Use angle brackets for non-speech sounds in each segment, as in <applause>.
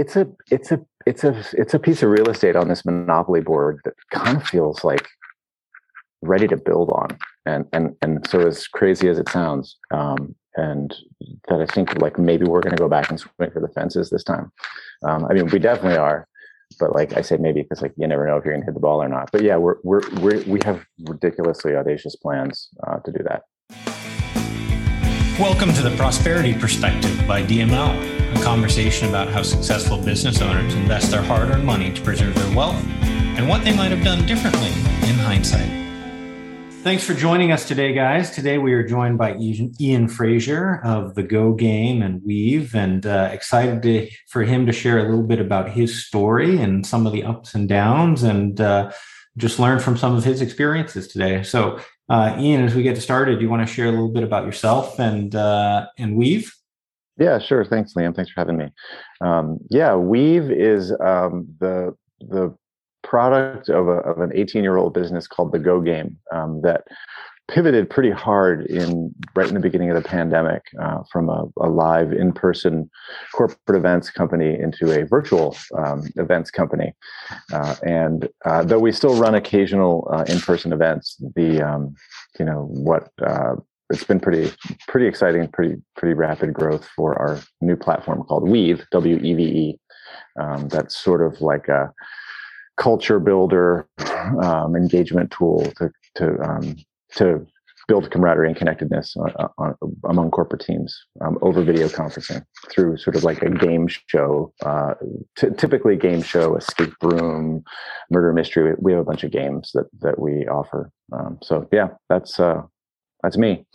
it's a it's a it's a it's a piece of real estate on this monopoly board that kind of feels like ready to build on. And and and so as crazy as it sounds um, and that i think like maybe we're going to go back and swing for the fences this time. Um, i mean we definitely are but like i say maybe because like you never know if you're going to hit the ball or not. But yeah we're we're, we're we have ridiculously audacious plans uh, to do that. Welcome to the prosperity perspective by dml conversation about how successful business owners invest their hard earned money to preserve their wealth and what they might have done differently in hindsight. Thanks for joining us today, guys. Today we are joined by Ian Fraser of the Go Game and Weve, and uh, excited to, for him to share a little bit about his story and some of the ups and downs, and uh, just learn from some of his experiences today. So, uh, Ian, as we get started, do you want to share a little bit about yourself and uh, and Weve? Yeah, sure. Thanks, Liam. Thanks for having me. Um, yeah, Weve is um, the the product of, a, of an 18 year old business called the Go Game um, that pivoted pretty hard in right in the beginning of the pandemic uh, from a, a live in person corporate events company into a virtual um, events company. Uh, and uh, though we still run occasional uh, in person events, the um, you know what uh, it's been pretty pretty exciting, pretty pretty rapid growth for our new platform called Weve, W E V E. Um, that's sort of like a culture builder, um, engagement tool to to um, to build camaraderie and connectedness on, uh, on, uh, among corporate teams um, over video conferencing through sort of like a game show, uh, t- typically game show, escape room, murder mystery. We have a bunch of games that that we offer. Um, so yeah, that's uh, that's me.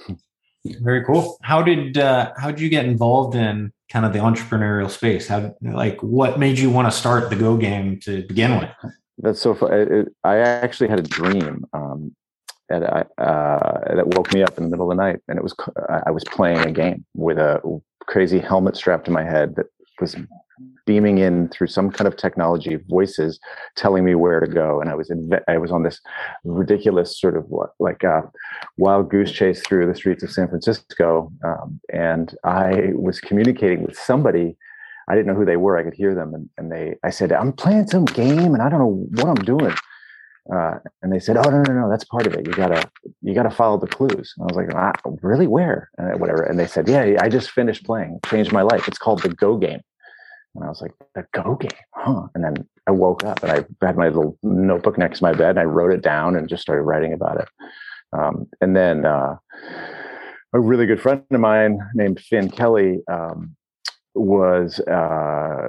Very cool. How did uh, how did you get involved in kind of the entrepreneurial space? How like what made you want to start the Go game to begin with? That's so fun. I actually had a dream um, that, I, uh, that woke me up in the middle of the night, and it was I was playing a game with a crazy helmet strapped to my head that was beaming in through some kind of technology voices telling me where to go and i was in i was on this ridiculous sort of like a wild goose chase through the streets of san francisco um, and i was communicating with somebody i didn't know who they were i could hear them and, and they i said i'm playing some game and i don't know what i'm doing uh, and they said, "Oh no, no, no, that's part of it. You gotta, you gotta follow the clues." And I was like, ah, "Really? Where?" And whatever. And they said, "Yeah, I just finished playing. changed my life. It's called the Go Game." And I was like, the Go game, huh? And then I woke up and I had my little notebook next to my bed and I wrote it down and just started writing about it. Um, and then uh, a really good friend of mine named Finn Kelly um, was uh,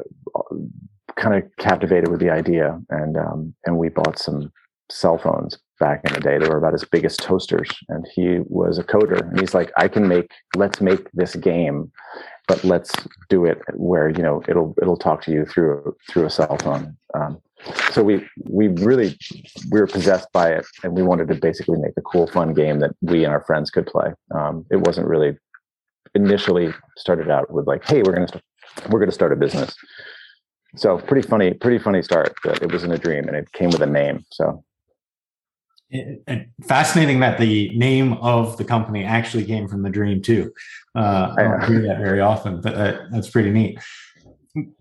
kind of captivated with the idea, and um, and we bought some cell phones back in the day. They were about as big as toasters, and he was a coder. And he's like, I can make, let's make this game but let's do it where you know it'll it'll talk to you through through a cell phone. Um, so we we really we were possessed by it, and we wanted to basically make a cool, fun game that we and our friends could play. Um, it wasn't really initially started out with like, hey, we're gonna we're gonna start a business. So pretty funny, pretty funny start. But it was in a dream, and it came with a name. So and fascinating that the name of the company actually came from the dream too. Uh, I don't hear that very often, but uh, that's pretty neat.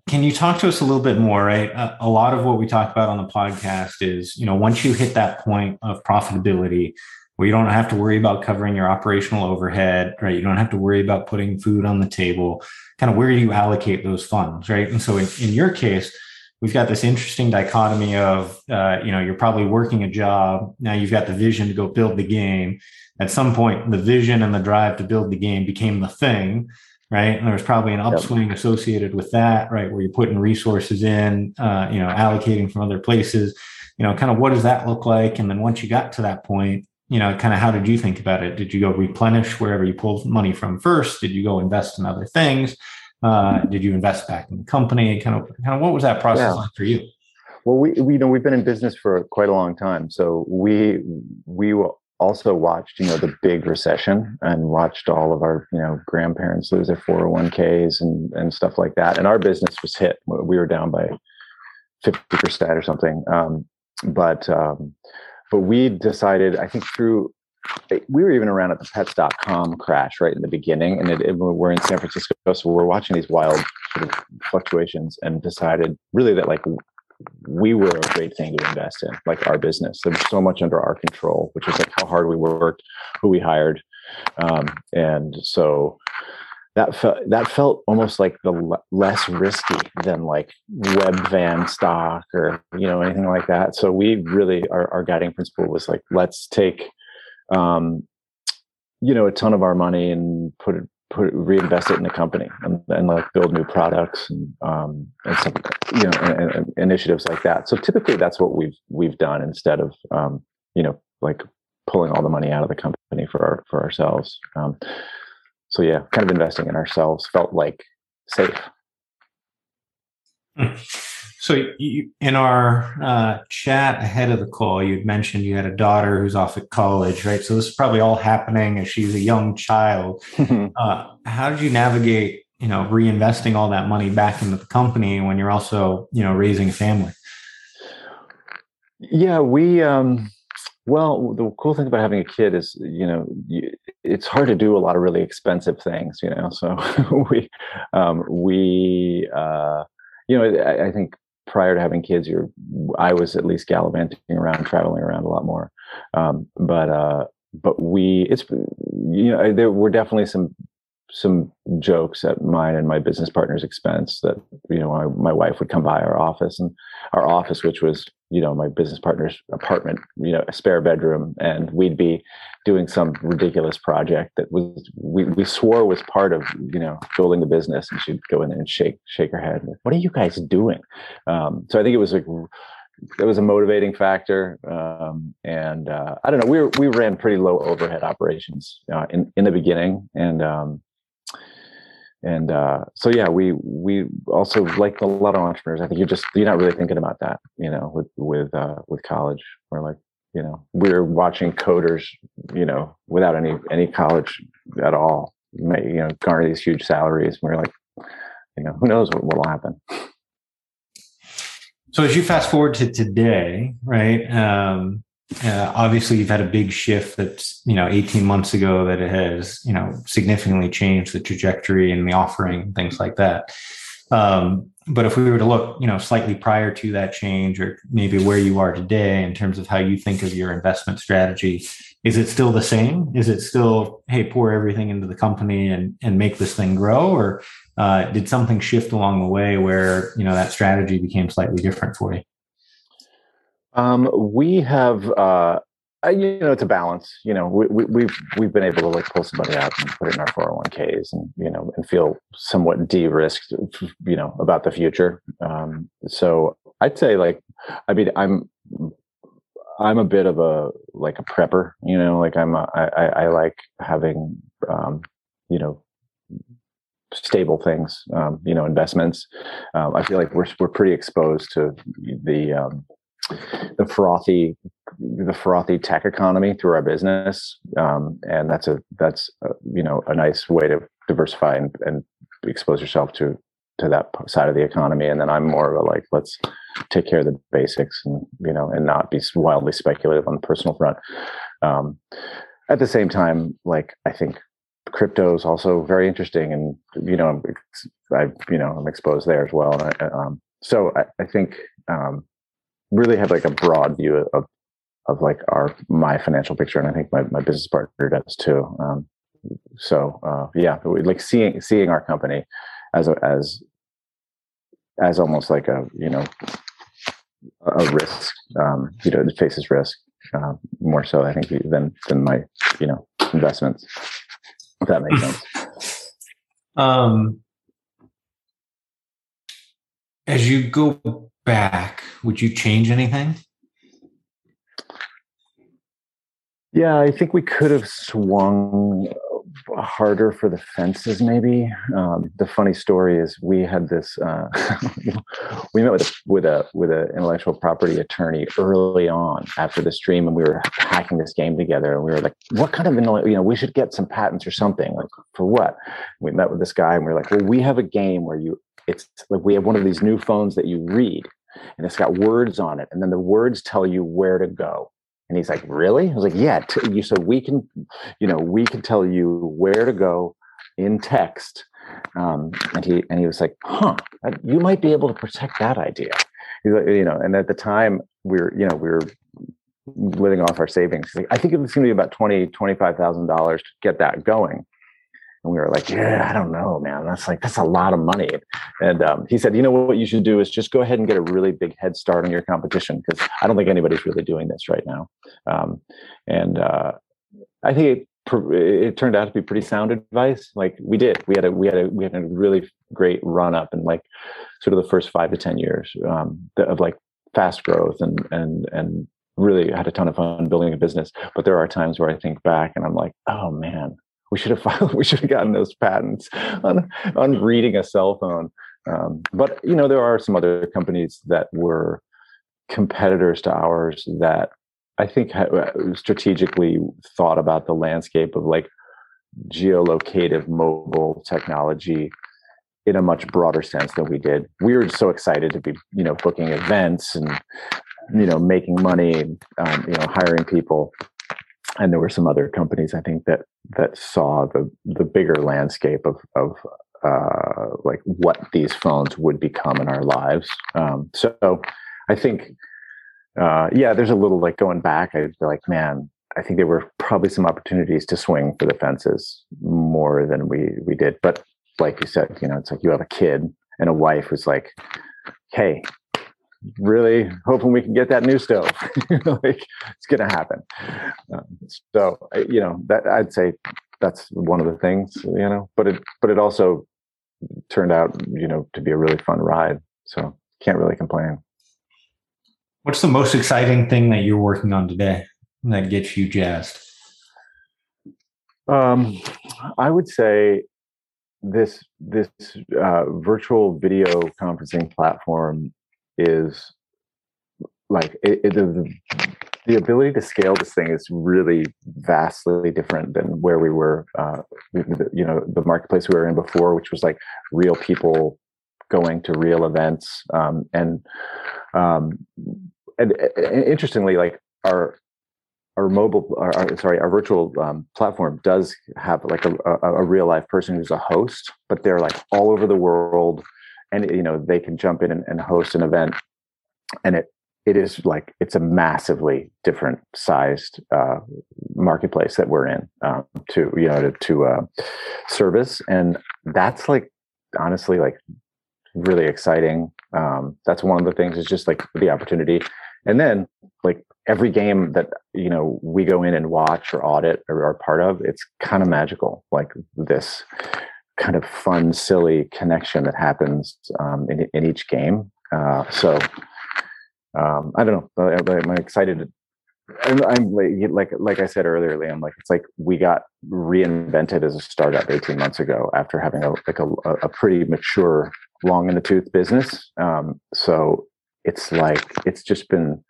Can you talk to us a little bit more? Right, a, a lot of what we talk about on the podcast is, you know, once you hit that point of profitability, where you don't have to worry about covering your operational overhead, right? You don't have to worry about putting food on the table. Kind of where do you allocate those funds, right? And so, in, in your case, we've got this interesting dichotomy of uh, you know you're probably working a job now you've got the vision to go build the game. At some point the vision and the drive to build the game became the thing right? And there was probably an upswing yep. associated with that right? Where you're putting resources in uh, you know allocating from other places. You know kind of what does that look like? And then once you got to that point you know kind of how did you think about it? Did you go replenish wherever you pulled money from first? Did you go invest in other things uh, did you invest back in the company? Kind of, kind of, what was that process yeah. like for you? Well, we, we you know we've been in business for quite a long time, so we we also watched you know the big recession and watched all of our you know grandparents lose their 401ks and and stuff like that, and our business was hit. We were down by fifty percent or something. Um, but um, but we decided, I think through we were even around at the pets.com crash right in the beginning and it, it, we're in san francisco so we're watching these wild sort of fluctuations and decided really that like we were a great thing to invest in like our business there's so much under our control which is like how hard we worked who we hired um, and so that felt that felt almost like the l- less risky than like Webvan stock or you know anything like that. So we really our, our guiding principle was like let's take um, you know a ton of our money and put it put reinvest it in the company and, and like build new products and um, and some you know and, and initiatives like that. So typically that's what we've we've done instead of um, you know like pulling all the money out of the company for our, for ourselves. Um, so yeah, kind of investing in ourselves felt like safe. <laughs> So you, in our uh, chat ahead of the call, you'd mentioned you had a daughter who's off at college, right? So this is probably all happening as she's a young child. <laughs> uh, how did you navigate, you know, reinvesting all that money back into the company when you're also, you know, raising a family? Yeah, we um, well, the cool thing about having a kid is, you know, you, it's hard to do a lot of really expensive things, you know. So <laughs> we, um, we, uh, you know, I, I, think prior to having kids, you're, I was at least gallivanting around, traveling around a lot more. Um, but, uh, but we, it's, you know, there were definitely some some jokes at mine and my business partner's expense that you know my, wife would come by our office and our office which was you know my business partner's apartment you know a spare bedroom and we'd be doing some ridiculous project that was we, we swore was part of you know building the business and she'd go in and shake shake her head what are you guys doing? Um, so i think it was like it was a motivating factor um, and uh, i don't know we were, we ran pretty low overhead operations uh, in in the beginning and um, and uh, so yeah we we also like a lot of entrepreneurs. I think you're just you're not really thinking about that you know with with uh, with college. We're like you know we're watching coders you know without any any college at all. You know garner these huge salaries. We're like you know who knows what will happen. So as you fast forward to today right um, uh, obviously you've had a big shift that's you know 18 months ago that it has you know significantly changed the trajectory and the offering things like that. Um, but if we were to look you know slightly prior to that change or maybe where you are today in terms of how you think of your investment strategy is it still the same? Is it still hey pour everything into the company and and make this thing grow? Or uh, did something shift along the way where you know that strategy became slightly different for you um, we have, uh, you know, it's a balance. You know, we, we, we've we've been able to like pull somebody out and put it in our 401ks, and you know, and feel somewhat de-risked, you know, about the future. Um, so I'd say, like, I mean, I'm I'm a bit of a like a prepper. You know, like I'm a, I, I like having, um, you know, stable things, um, you know, investments. Um, I feel like we're we're pretty exposed to the um, the frothy the frothy tech economy through our business. Um, and that's a that's a, you know a nice way to diversify and, and expose yourself to to that side of the economy. And then i'm more of a like let's take care of the basics and you know and not be wildly speculative on the personal front. Um, at the same time like i think crypto is also very interesting and you know i you know i'm exposed there as well. And I, um, so I, I think um, really have like a broad view of of like our my financial picture, and I think my, my business partner does too. Um, so uh, yeah, like seeing seeing our company as a, as as almost like a you know a risk, um, you know, it faces risk uh, more so I think than than my you know investments. If that makes sense. <laughs> Um, as you go back, would you change anything? Yeah, I think we could have swung harder for the fences. Maybe um, the funny story is we had this. Uh, <laughs> we met with a with a with an intellectual property attorney early on after the stream, and we were hacking this game together. And we were like, "What kind of you know? We should get some patents or something. Like for what?" We met with this guy, and we are like, "Well, we have a game where you it's like we have one of these new phones that you read and it's got words on it and then the words tell you where to go And he's like, really? I was like, yeah. You said we can, you know, we can tell you where to go in text. Um, and he and he was like, huh, you might be able to protect that idea. You know, and at the time we are you know, we were living off our savings. Like, I think it was going to be about twenty, twenty-five thousand dollars to get that going. And we were like, yeah, I don't know, man. That's like, that's a lot of money. And um, he said, you know what you should do is just go ahead and get a really big head start on your competition because I don't think anybody's really doing this right now. Um, and uh, I think it, it turned out to be pretty sound advice. Like we did, we had a we had a we had a really great run up in like sort of the first five to ten years um, of like fast growth and and and really had a ton of fun building a business. But there are times where I think back and I'm like, oh man, we should have filed, <laughs> we should have gotten those patents on, on reading a cell phone. Um, but you know, there are some other companies that were competitors to ours that I think uh, strategically thought about the landscape of like geolocative mobile technology in a much broader sense than we did. We were so excited to be, you know, booking events and you know making money, um, you know, hiring people and there were some other companies I think that that saw the the bigger landscape of of uh, like what these phones would become in our lives. Um, so I think, uh, yeah, there's a little like going back. I'd be like, man, I think there were probably some opportunities to swing for the fences more than we we did. But like you said, you know, it's like you have a kid and a wife who's like, hey, really hoping we can get that new stove. <laughs> like it's going to happen. Um, so you know that I'd say that's one of the things you know, but it but it also turned out you know to be a really fun ride. So can't really complain. What's the most exciting thing that you're working on today that gets you jazzed? Um, I would say this this uh, virtual video conferencing platform is like it, it, the, the ability to scale this thing is really vastly different than where we were uh, you know the marketplace we were in before which was like real people going to real events um, and um, and, and, interestingly like our our mobile our, our sorry our virtual um, platform does have like a, a, a real life person who's a host but they're like all over the world and you know they can jump in and, and host an event. And it it is like it's a massively different sized uh, marketplace that we're in um, to you know to, to uh, service. And that's like honestly like really exciting. Um, that's one of the things is just like the opportunity. And then like every game that you know we go in and watch or audit or are part of it's kind of magical like this kind of fun, silly connection that happens um, in, in each game. Uh, so um, I don't know. I'm excited. I'm, I'm like, like I said earlier, Liam. Like it's like we got reinvented as a startup 18 months ago after having a like a, a pretty mature, long in the tooth business. Um, so it's like it's just been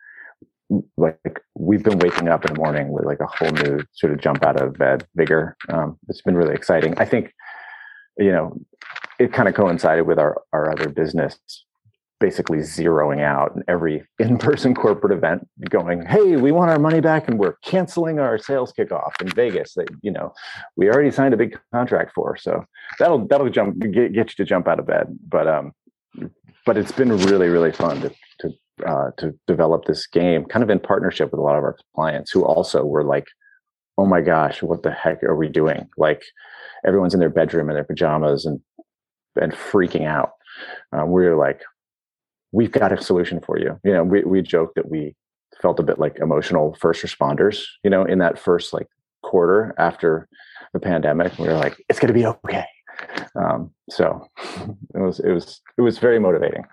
like we've been waking up in the morning with like a whole new sort of jump out of bed vigor. Um, it's been really exciting. I think you know, it kind of coincided with our, our other business basically zeroing out and every <laughs> in-person corporate event going hey we want our money back and we're canceling our sales kickoff in vegas that you know we already signed a big contract for. So that'll that'll jump get, get you to jump out of bed. But um but it's been really really fun to to uh, to develop this game kind of in partnership with a lot of our clients who also were like oh my gosh what the heck are we doing? Like everyone's in their bedroom in their pajamas and and freaking out. Um, we are like, we've got a solution for you. You know, we we joke that we felt a bit like emotional first responders. You know, in that first like quarter after the pandemic, we were like, it's going to be okay. Um, so <laughs> it was it was it was very motivating.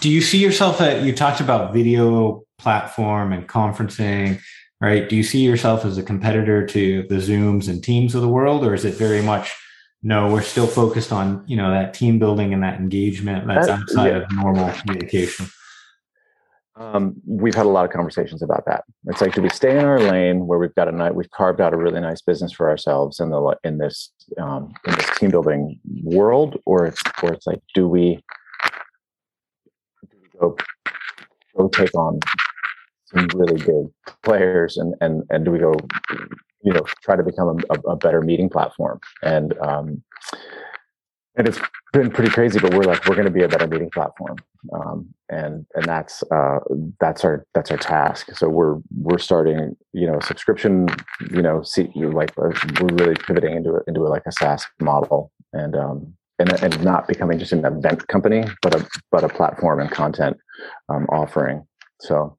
Do you see yourself at you talked about video platform and conferencing right? Do you see yourself as a competitor to the Zooms and Teams of the world, or is it very much no? We're still focused on you know that team building and that engagement that's that, outside yeah. of normal communication. Um, we've had a lot of conversations about that. It's like, do we stay in our lane where we've got a night, we've carved out a really nice business for ourselves in the in this um, in this team building world, or it's or it's like, do we, do we go go take on some really big players and and and do we go you know try to become a, a better meeting platform? And um and it's been pretty crazy but we're like we're going to be a better meeting platform. Um and and that's uh that's our that's our task. So we're we're starting you know subscription you know see like uh, we're really pivoting into it into a, like a SaaS model. And um and, and not becoming just an event company but a but a platform and content um offering. So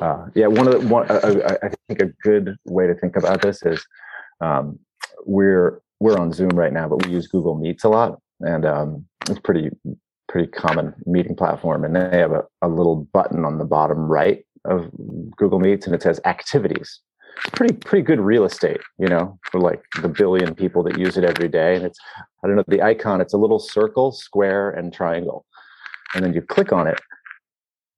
uh, yeah, one of the one uh, I think a good way to think about this is um, we're we're on Zoom right now, but we use Google Meets a lot, and um, it's pretty pretty common meeting platform. And they have a, a little button on the bottom right of Google Meets, and it says activities. Pretty pretty good real estate, you know, for like the billion people that use it every day. And it's I don't know the icon. It's a little circle, square, and triangle, and then you click on it,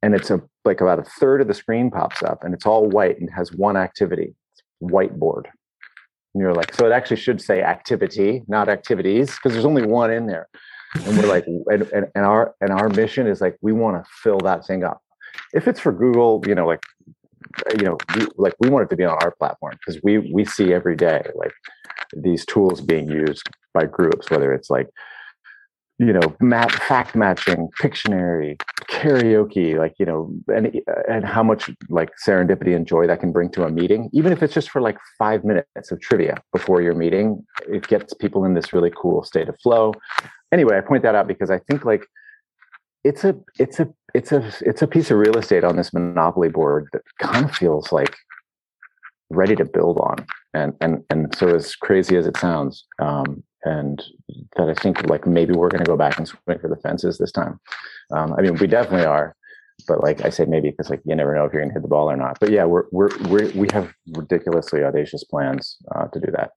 and it's a like about a third of the screen pops up and it's all white and has one activity it's whiteboard. And you're like so it actually should say activity not activities because there's only one in there. And we're like and, and, and our and our mission is like we want to fill that thing up. If it's for google you know like you know we, like we want it to be on our platform because we we see every day like these tools being used by groups whether it's like you know, map, fact matching, Pictionary, karaoke, like, you know, and, and how much like serendipity and joy that can bring to a meeting, even if it's just for like five minutes of trivia before your meeting, it gets people in this really cool state of flow. Anyway, I point that out because I think like it's a, it's a, it's a, it's a piece of real estate on this monopoly board that kind of feels like ready to build on. And, and, and so as crazy as it sounds, um, and that I think like maybe we're going to go back and swing for the fences this time. Um, I mean, we definitely are, but like I say, maybe because like you never know if you're going to hit the ball or not. But yeah, we're we're, we're we have ridiculously audacious plans uh, to do that.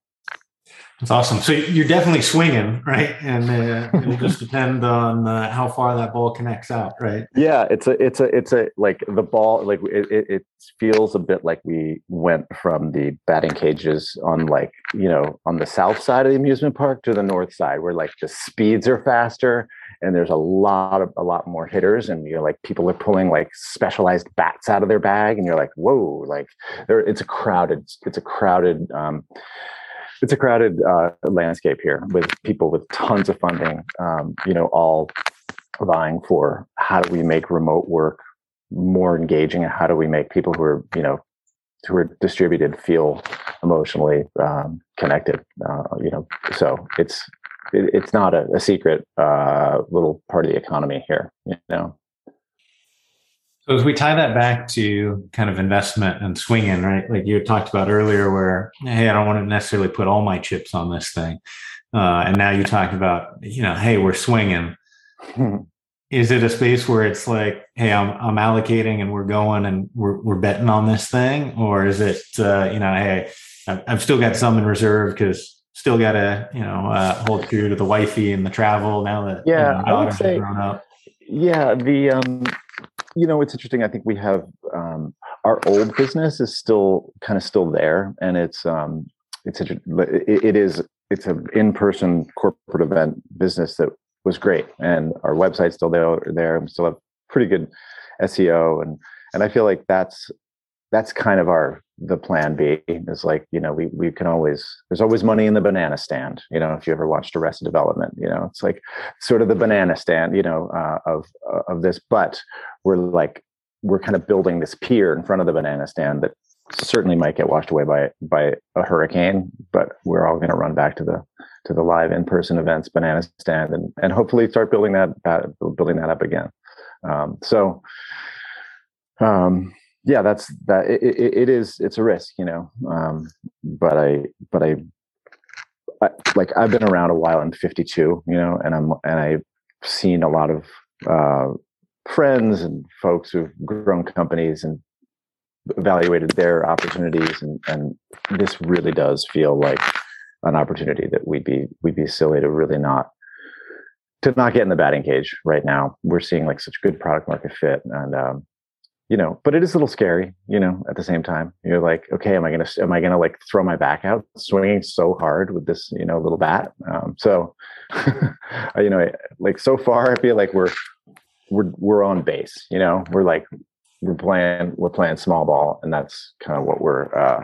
That's awesome. So you're definitely swinging, right? And uh, it'll just depend on uh, how far that ball connects out, right? Yeah, it's a, it's a, it's a like the ball, like it, it, it feels a bit like we went from the batting cages on like you know on the south side of the amusement park to the north side, where like the speeds are faster and there's a lot of a lot more hitters, and you're like people are pulling like specialized bats out of their bag, and you're like, whoa, like there, it's a crowded, it's a crowded. Um, it's a crowded uh, landscape here with people with tons of funding, um, you know, all vying for how do we make remote work more engaging and how do we make people who are, you know, who are distributed feel emotionally um, connected, uh, you know, so it's, it, it's not a, a secret uh, little part of the economy here, you know. So as we tie that back to kind of investment and swinging, right? Like you talked about earlier, where hey, I don't want to necessarily put all my chips on this thing, uh, and now you talk about you know, hey, we're swinging. Is it a space where it's like, hey, I'm I'm allocating and we're going and we're we're betting on this thing, or is it uh, you know, hey, I've still got some in reserve because still got to you know uh, hold true to the wifey and the travel now that yeah, you know, I would say, grown up. Yeah, the um, you know, it's interesting. I think we have um, our old business is still kind of still there, and it's um, it's it, it is it's an in-person corporate event business that was great, and our website's still there. There, we still have pretty good SEO, and and I feel like that's that's kind of our the plan B is like you know we we can always there's always money in the banana stand you know if you ever watched Arrested Development you know it's like sort of the banana stand you know uh, of uh, of this but we're like we're kind of building this pier in front of the banana stand that certainly might get washed away by by a hurricane but we're all going to run back to the to the live in person events banana stand and and hopefully start building that, that building that up again. Um, so um yeah, that's that. It, it, it is. It's a risk, you know. Um, but I, but I, I, like I've been around a while. I'm 52, you know, and I'm and I've seen a lot of uh, friends and folks who've grown companies and evaluated their opportunities, and and this really does feel like an opportunity that we'd be we'd be silly to really not to not get in the batting cage right now. We're seeing like such good product market fit, and um, you know, but it is a little scary, you know, at the same time. You're like, okay, am I going to, am I going to like throw my back out swinging so hard with this, you know, little bat? Um, so, <laughs> you know, like so far, I feel like we're, we're, we're on base, you know, we're like, we're playing we're playing small ball, and that's kind of what we're uh,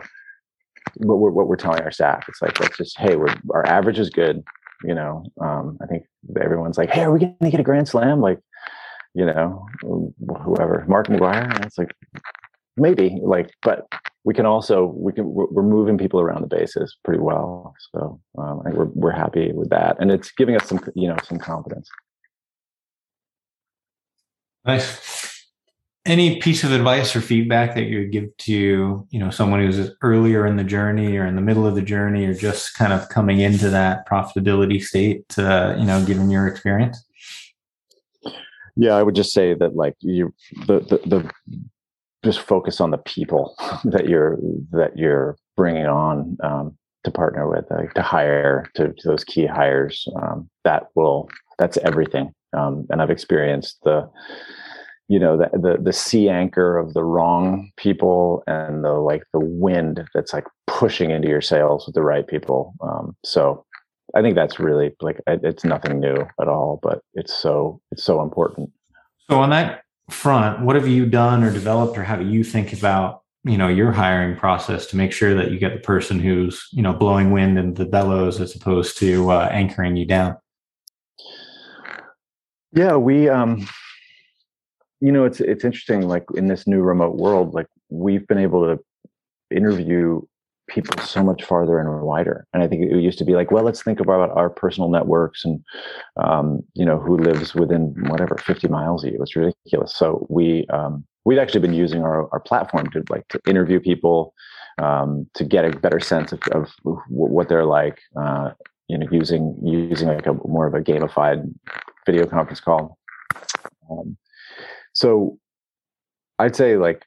what we're what we're telling our staff. It's like let's just hey, we're our average is good. You know, um, I think everyone's like, hey, are we going to get a grand slam? Like, you know, whoever, Mark McGwire. And it's like maybe like, but we can also we can we're moving people around the bases pretty well. So um, I think we're we're happy with that, and it's giving us some you know some confidence. Nice any piece of advice or feedback that you would give to you know someone who's earlier in the journey or in the middle of the journey or just kind of coming into that profitability state uh, you know given your experience yeah i would just say that like you the, the the just focus on the people <laughs> that you're that you're bringing on um, to partner with to hire to, to those key hires um, that will that's everything. Um, and i've experienced the you know the, the the sea anchor of the wrong people and the like the wind that's like pushing into your sails with the right people. Um, so i think that's really like it's nothing new at all but it's so it's so important. So on that front what have you done or developed or how do you think about you know your hiring process to make sure that you get the person who's you know blowing wind in the bellows as opposed to uh, anchoring you down? Yeah we um you know it's it's interesting like in this new remote world like we've been able to interview people so much farther and wider. And i think it used to be like well let's think about our personal networks and um, you know who lives within whatever 50 miles of you. It's ridiculous. So we um, we've actually been using our, our platform to like to interview people um, to get a better sense of, of what they're like uh, you know using using like a more of a gamified video conference call. Um, so I'd say like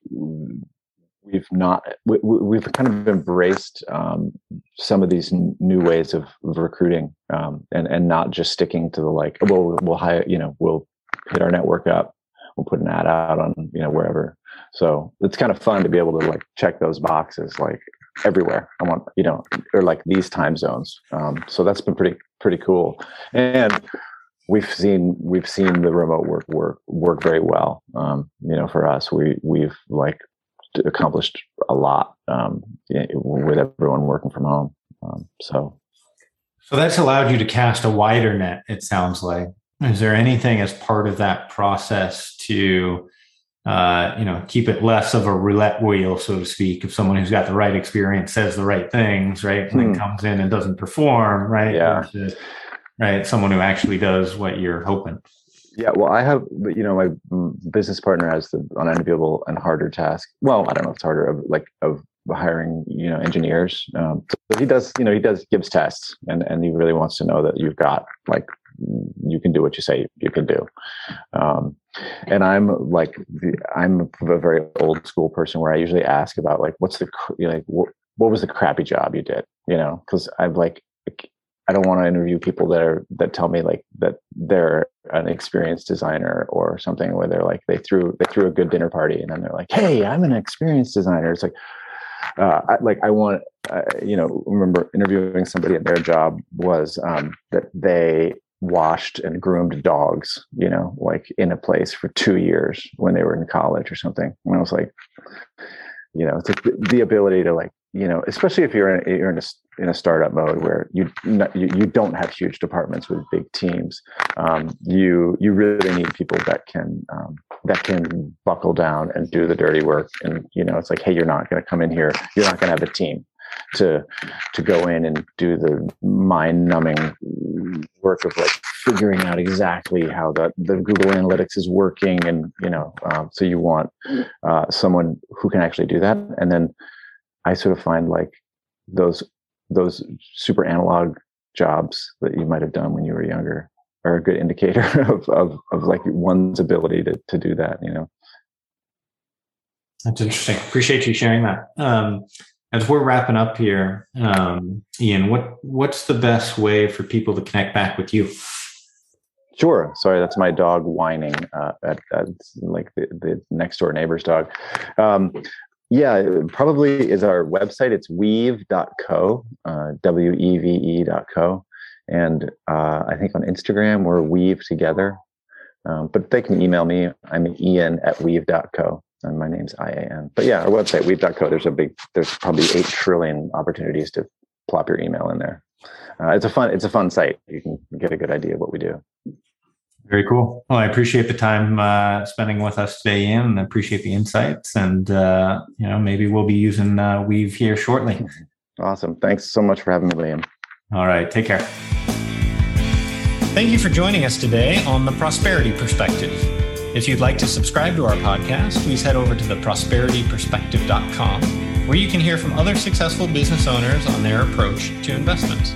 we've not we, have kind of embraced um, some of these n- new ways of, of recruiting um, and and not just sticking to the like well we'll hire you know we'll hit our network up we'll put an ad out on you know wherever. So it's kind of fun to be able to like check those boxes like everywhere. I want you know or like these time zones um, so that's been pretty pretty cool. And we've seen we've seen the remote work work work very well. Um, you know, for us, we we've like accomplished a lot um, with everyone working from home. Um, so, so that's allowed you to cast a wider net. It sounds like. Is there anything as part of that process to, uh, you know, keep it less of a roulette wheel, so to speak? If someone who's got the right experience says the right things, right, and hmm. then comes in and doesn't perform, right? Yeah. Versus, right? Someone who actually does what you're hoping. Yeah, well, I have, you know, my business partner has the unenviable and harder task. Well, I don't know if it's harder of like of hiring, you know, engineers. Um, he does, you know, he does gives tests, and and he really wants to know that you've got like you can do what you say you can do. Um, and I'm like, the, I'm a very old school person where I usually ask about like, what's the you know, like what, what was the crappy job you did, you know? Because I'm like, I don't want to interview people that are that tell me like that they're an experienced designer or something where they're like they threw they threw a good dinner party and then they're like, hey, I'm an experienced designer. It's like, uh, I, like I want uh, you know remember interviewing somebody at their job was um, that they washed and groomed dogs, you know, like in a place for two years when they were in college or something. And I was like, you know, it's like the, the ability to like you know, especially if you're in, you're in a in a startup mode where you you, you don't have huge departments with big teams. Um, you you really need people that can um, that can buckle down and do the dirty work. And you know, it's like, hey, you're not going to come in here. You're not going to have a team to to go in and do the mind numbing work of like figuring out exactly how the, the Google Analytics is working, and you know, um, so you want uh, someone who can actually do that, and then I sort of find like those those super analog jobs that you might have done when you were younger are a good indicator <laughs> of of, of like one's ability to to do that. You know. That's interesting. Appreciate you sharing that. Um, as we're wrapping up here, um, Ian, what what's the best way for people to connect back with you? Sure. Sorry, that's my dog whining uh, at, at, like the, the next door neighbor's dog. Um, yeah, probably is our website. It's weve.co, uh, W E V E.co. And uh, I think on Instagram, we're weve together. Um, but they can email me. I'm Ian at weve.co. and my name's IAN. But yeah, our website, weve.co, there's a big, there's probably 8 trillion opportunities to plop your email in there. Uh, it's a fun, it's a fun site. You can get a good idea of what we do. Very cool. Well, I appreciate the time uh, spending with us today, Ian, and appreciate the insights. And uh, you know, maybe we'll be using uh, Weve here shortly. Awesome. Thanks so much for having me, Liam. All right. Take care. Thank you for joining us today on the Prosperity Perspective. If you'd like to subscribe to our podcast, please head over to theprosperityperspective.com, where you can hear from other successful business owners on their approach to investments.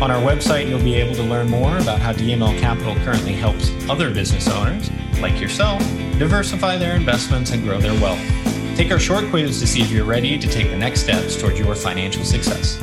On our website, you'll be able to learn more about how DML Capital currently helps other business owners, like yourself, diversify their investments and grow their wealth. Take our short quiz to see if you're ready to take the next steps towards your financial success.